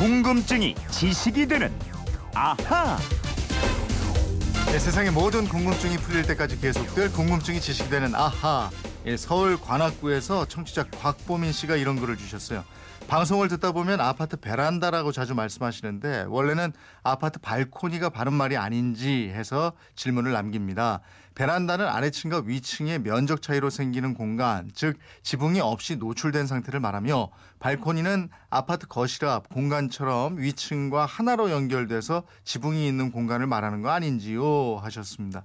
궁금증이 지식이 되는 아하. 네, 세상의 모든 궁금증이 풀릴 때까지 계속될 궁금증이 지식되는 아하. 예, 서울 관악구에서 청취자 곽보민 씨가 이런 글을 주셨어요. 방송을 듣다 보면 아파트 베란다라고 자주 말씀하시는데 원래는 아파트 발코니가 바른 말이 아닌지 해서 질문을 남깁니다. 베란다는 아래층과 위층의 면적 차이로 생기는 공간, 즉 지붕이 없이 노출된 상태를 말하며 발코니는 아파트 거실 앞 공간처럼 위층과 하나로 연결돼서 지붕이 있는 공간을 말하는 거 아닌지요 하셨습니다.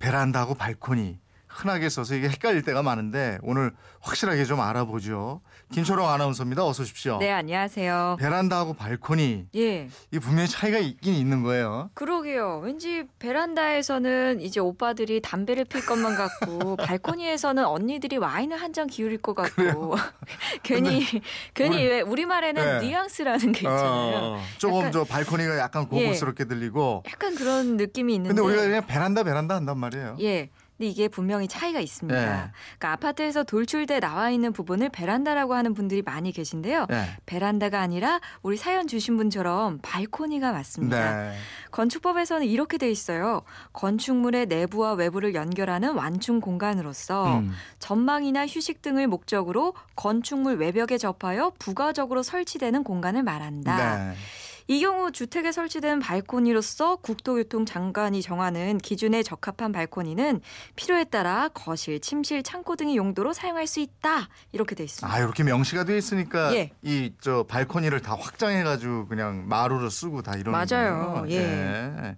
베란다하고 발코니 흔하게 써서 이게 헷갈릴 때가 많은데 오늘 확실하게 좀 알아보죠. 김초롱 아나운서입니다. 어서 오십시오. 네, 안녕하세요. 베란다하고 발코니 예. 이 분명히 차이가 있긴 있는 거예요. 그러게요. 왠지 베란다에서는 이제 오빠들이 담배를 필 것만 같고 발코니에서는 언니들이 와인을 한 잔 기울일 것 같고 괜히 괜히 우리- 왜 우리말에는 네. 뉘앙스라는 게 있잖아요. 어, 조금 약간- 저 발코니가 약간 고급스럽게 들리고 약간 그런 느낌이 있는데 근데 우리가 그냥 베란다 베란다 한단 말이에요. 예. 근데 이게 분명히 차이가 있습니다. 예. 그러니까 아파트에서 돌출돼 나와 있는 부분을 베란다라고 하는 분들이 많이 계신데요. 네. 베란다가 아니라 우리 사연 주신 분처럼 발코니가 맞습니다. 네. 건축법에서는 이렇게 돼 있어요. 건축물의 내부와 외부를 연결하는 완충 공간으로서 음. 전망이나 휴식 등을 목적으로 건축물 외벽에 접하여 부가적으로 설치되는 공간을 말한다. 네. 이 경우 주택에 설치된 발코니로서 국토교통 장관이 정하는 기준에 적합한 발코니는 필요에 따라 거실, 침실, 창고 등의 용도로 사용할 수 있다. 이렇게 돼 있습니다. 아 이렇게 명시가 돼 있으니까 예. 이저 발코니를 다 확장해 가지고 그냥 마루로 쓰고 다 이러는 맞아요. 예. 예.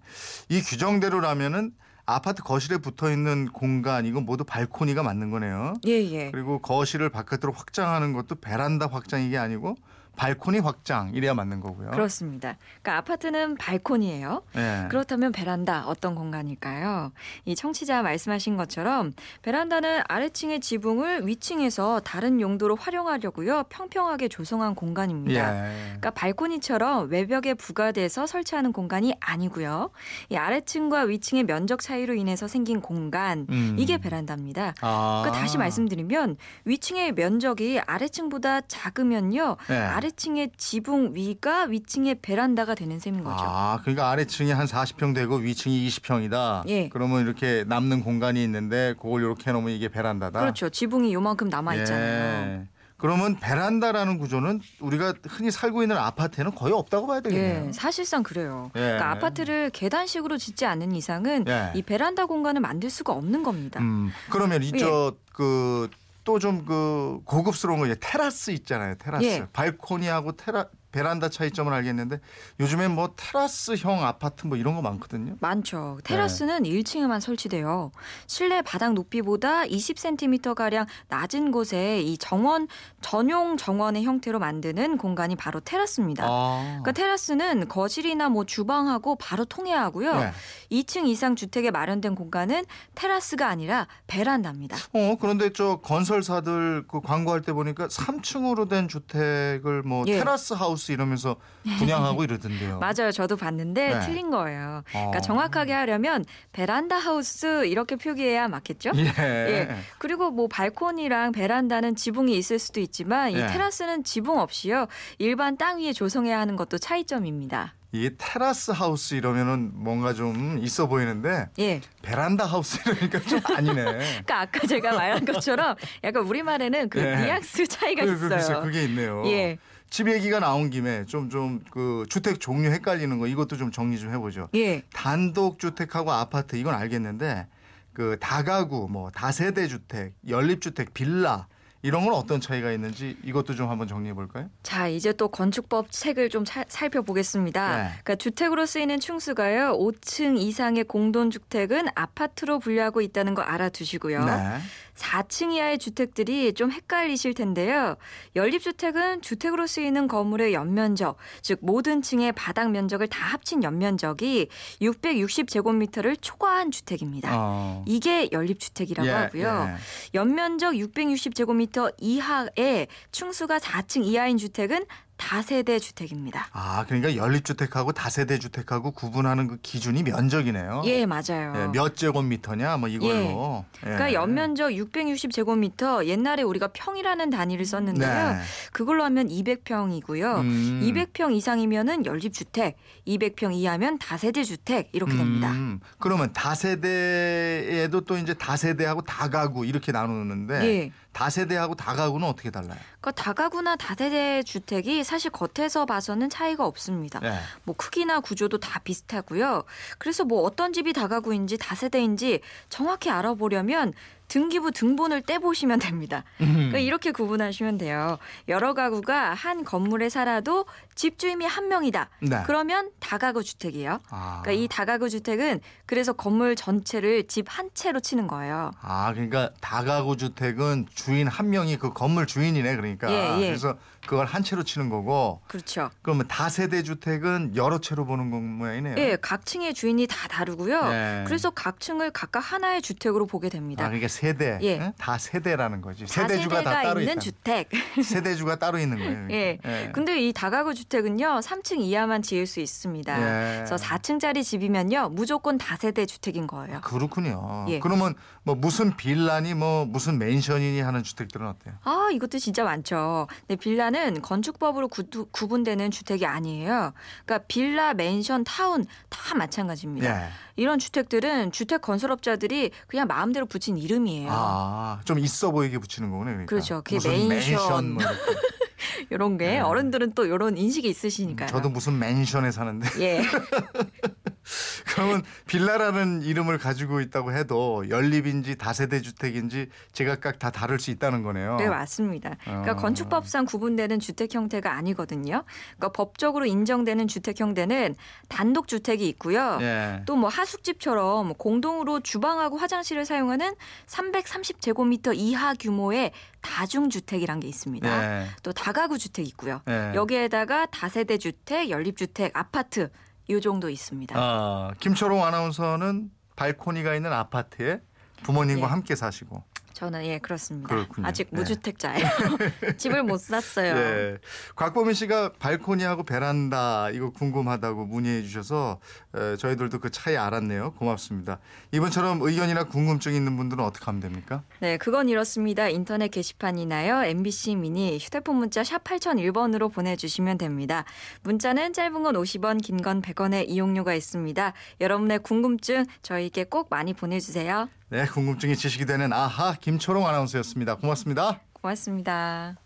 이 규정대로라면은 아파트 거실에 붙어 있는 공간 이건 모두 발코니가 맞는 거네요. 예, 예. 그리고 거실을 바깥으로 확장하는 것도 베란다 확장이 게 아니고 발코니 확장 이래야 맞는 거고요. 그렇습니다. 그러니까 아파트는 발코니예요. 예. 그렇다면 베란다 어떤 공간일까요? 이 청취자 말씀하신 것처럼 베란다는 아래층의 지붕을 위층에서 다른 용도로 활용하려고요. 평평하게 조성한 공간입니다. 예. 그러니까 발코니처럼 외벽에 부가돼서 설치하는 공간이 아니고요. 이 아래층과 위층의 면적 차이로 인해서 생긴 공간 음. 이게 베란다입니다. 아. 그러니까 다시 말씀드리면 위층의 면적이 아래층보다 작으면요. 네. 아래층의 지붕 위가 위층의 베란다가 되는 셈인 거죠. 아, 그러니까 아래층이 한 40평 되고 위층이 20평이다. 예. 그러면 이렇게 남는 공간이 있는데 그걸 이렇게 해놓으면 이게 베란다다. 그렇죠. 지붕이 요만큼 남아 있잖아요. 예. 그러면 베란다라는 구조는 우리가 흔히 살고 있는 아파트에는 거의 없다고 봐야 되겠네요. 예, 사실상 그래요. 예. 그러니까 아파트를 계단식으로 짓지 않는 이상은 예. 이 베란다 공간을 만들 수가 없는 겁니다. 음, 그러면 예. 이저 그 또 좀 그 고급스러운 거 이제 테라스 있잖아요. 테라스. 예. 발코니하고 테라 베란다 차이점을 알겠는데 요즘엔 뭐 테라스형 아파트 뭐 이런 거 많거든요. 많죠. 네. 테라스는 1층에만 설치돼요. 실내 바닥 높이보다 20cm 가량 낮은 곳에 이 정원 전용 정원의 형태로 만드는 공간이 바로 테라스입니다. 아. 그러니까 테라스는 거실이나 뭐 주방하고 바로 통해하고요. 네. 2층 이상 주택에 마련된 공간은 테라스가 아니라 베란다입니다. 어, 그런데 저 건설사들 그 광고할 때 보니까 3층으로 된 주택을 뭐 예. 테라스 하 우스 이러면서 분양하고 이러던데요. 맞아요. 저도 봤는데 네. 틀린 거예요. 그러니까 어. 정확하게 하려면 베란다 하우스 이렇게 표기해야 맞겠죠? 예. 예. 그리고 뭐 발코니랑 베란다는 지붕이 있을 수도 있지만 이 예. 테라스는 지붕 없이요. 일반 땅 위에 조성해야 하는 것도 차이점입니다. 이게 테라스 하우스 이러면은 뭔가 좀 있어 보이는데 예. 베란다 하우스 이러니까 좀 아니네. 그러니까 아까 제가 말한 것처럼 약간 우리말에는 그 예. 뉘앙스 차이가 그, 있어요. 그게 있네요. 예. 집 얘기가 나온 김에 좀 좀 그 주택 종류 헷갈리는 거 이것도 좀 정리 좀 해보죠. 예. 단독 주택하고 아파트 이건 알겠는데 그 다가구 뭐 다세대 주택, 연립 주택, 빌라 이런 건 어떤 차이가 있는지 이것도 좀 한번 정리해 볼까요? 자, 이제 또 건축법 책을 좀 차- 살펴보겠습니다. 네. 그러니까 주택으로 쓰이는 층수가요. 5층 이상의 공동 주택은 아파트로 분류하고 있다는 거 알아두시고요. 네. 4층 이하의 주택들이 좀 헷갈리실 텐데요. 연립주택은 주택으로 쓰이는 건물의 연면적, 즉 모든 층의 바닥 면적을 다 합친 연면적이 660제곱미터를 초과한 주택입니다. 어. 이게 연립주택이라고 예, 하고요. 예. 연면적 660제곱미터 이하의 층수가 4층 이하인 주택은 다세대 주택입니다. 아, 그러니까 연립주택하고 다세대 주택하고 구분하는 그 기준이 면적이네요. 예, 맞아요. 예, 몇 제곱미터냐 뭐 이걸로. 예. 그러니까 연면적 660제곱미터 옛날에 우리가 평이라는 단위를 썼는데요. 네. 그걸로 하면 200평이고요. 음. 200평 이상이면은 연립주택, 200평 이하면 다세대 주택 이렇게 됩니다. 음, 그러면 다세대에도 또 이제 다세대하고 다가구 이렇게 나누는데 예. 다세대하고 다가구는 어떻게 달라요? 그러니까 다가구나 다세대 주택이 사실 겉에서 봐서는 차이가 없습니다. 예. 뭐 크기나 구조도 다 비슷하고요. 그래서 뭐 어떤 집이 다가구인지 다세대인지 정확히 알아보려면 등기부 등본을 떼보시면 됩니다. 그러니까 이렇게 구분하시면 돼요. 여러 가구가 한 건물에 살아도 집주임이 한 명이다. 네. 그러면 다가구 주택이에요. 아. 그러니까 이 다가구 주택은 그래서 건물 전체를 집 한 채로 치는 거예요. 아, 그러니까 다가구 주택은 주인 한 명이 그 건물 주인이네, 그러니까. 예, 예. 그래서 그걸 한 채로 치는 거고. 그렇죠. 그러면 다세대 주택은 여러 채로 보는 거 모양이네요. 예, 각 층의 주인이 다 다르고요. 예. 그래서 각 층을 각각 하나의 주택으로 보게 됩니다. 아, 그러니까 세대. 예. 응? 다 세대라는 거지. 세대주가 다 따로 있는 있다. 주택. 세대주가 따로 있는 거예요. 예. 그러니까. 근데 이 다가구 주택은요, 3층 이하만 지을 수 있습니다. 예. 그래서 4층짜리 집이면요, 무조건 다세대 주택인 거예요. 아, 그렇군요. 예. 그러면 뭐 무슨 빌라니 뭐 무슨 맨션이니 하는 주택들은 어때요? 아, 이것도 진짜 많죠. 근데 빌라 는 건축법으로 구, 구분되는 주택이 아니에요. 그러니까 빌라, 맨션, 타운 다 마찬가지입니다. 예. 이런 주택들은 주택 건설업자들이 그냥 마음대로 붙인 이름이에요. 아, 좀 있어 보이게 붙이는 거군요. 그러니까. 그렇죠. 그게 무슨 맨션. 뭐 이렇게. 이런 게 네. 어른들은 또 이런 인식이 있으시니까요. 저도 무슨 맨션에 사는데 예. 그러면 빌라라는 이름을 가지고 있다고 해도 연립인지 다세대 주택인지 제각각 다 다를 수 있다는 거네요. 네, 맞습니다. 그러니까 어. 건축법상 구분되는 주택 형태가 아니거든요. 그러니까 법적으로 인정되는 주택 형태는 단독 주택이 있고요. 예. 또뭐 하숙집처럼 공동으로 주방하고 화장실을 사용하는 330제곱미터 이하 규모의 다중주택이란 게 있습니다. 예. 또 다가구 주택 있고요. 예. 여기에다가 다세대 주택, 연립 주택, 아파트 요 정도 있습니다. 아, 김초롱 아나운서는 발코니가 있는 아파트에 부모님과 예. 함께 사시고. 저는 예 그렇습니다. 그렇군요. 아직 네. 무주택자예요. 집을 못 샀어요. 예. 곽보민 씨가 발코니하고 베란다 이거 궁금하다고 문의해 주셔서 에, 저희들도 그 차이 알았네요. 고맙습니다. 이번처럼 의견이나 궁금증 있는 분들은 어떻게 하면 됩니까? 네, 그건 이렇습니다. 인터넷 게시판이나요. MBC 미니 휴대폰 문자 샵 8001번으로 보내주시면 됩니다. 문자는 짧은 건 50원, 긴 건 100원의 이용료가 있습니다. 여러분의 궁금증 저희에게 꼭 많이 보내주세요. 네, 궁금증이 지식이 되는 아하 김초롱 아나운서였습니다. 고맙습니다. 고맙습니다.